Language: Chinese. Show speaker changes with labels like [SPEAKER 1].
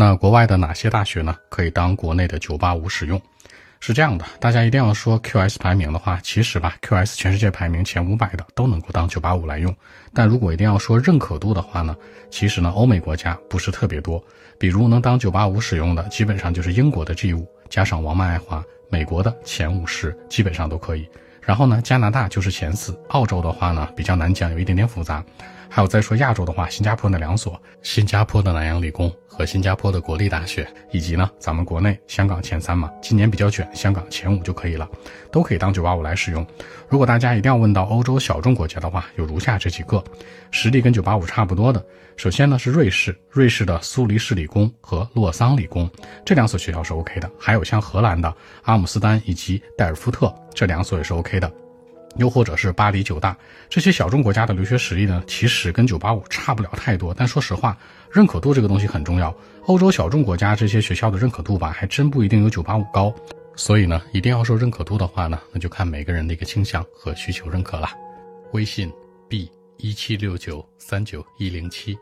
[SPEAKER 1] 那国外的哪些大学呢？可以当国内的985使用？是这样的，大家一定要说 QS 排名的话，其实吧，QS 全世界排名前五百的都能够当985来用。但如果一定要说认可度的话呢，其实呢，欧美国家不是特别多。比如能当985使用的，基本上就是英国的 G5 加上王曼爱华，美国的前五十基本上都可以。然后呢，加拿大就是前四，澳洲的话呢比较难讲，有一点点复杂。还有再说亚洲的话，新加坡那两所，新加坡的南洋理工和新加坡的国立大学，以及呢咱们国内香港前三嘛，今年比较卷，香港前五就可以了，都可以当985来使用。如果大家一定要问到欧洲小众国家的话，有如下这几个，实力跟985差不多的。首先呢是瑞士，瑞士的苏黎世理工和洛桑理工这两所学校是 OK 的，还有像荷兰的阿姆斯丹以及代尔夫特这两所也是 OK 的。又或者是巴黎九大这些小众国家的留学实力呢，其实跟985差不了太多。但说实话，认可度这个东西很重要。欧洲小众国家这些学校的认可度吧，还真不一定有985高。所以呢，一定要说认可度的话呢，那就看每个人的一个倾向和需求认可了。微信 b 一七六九三九一零七。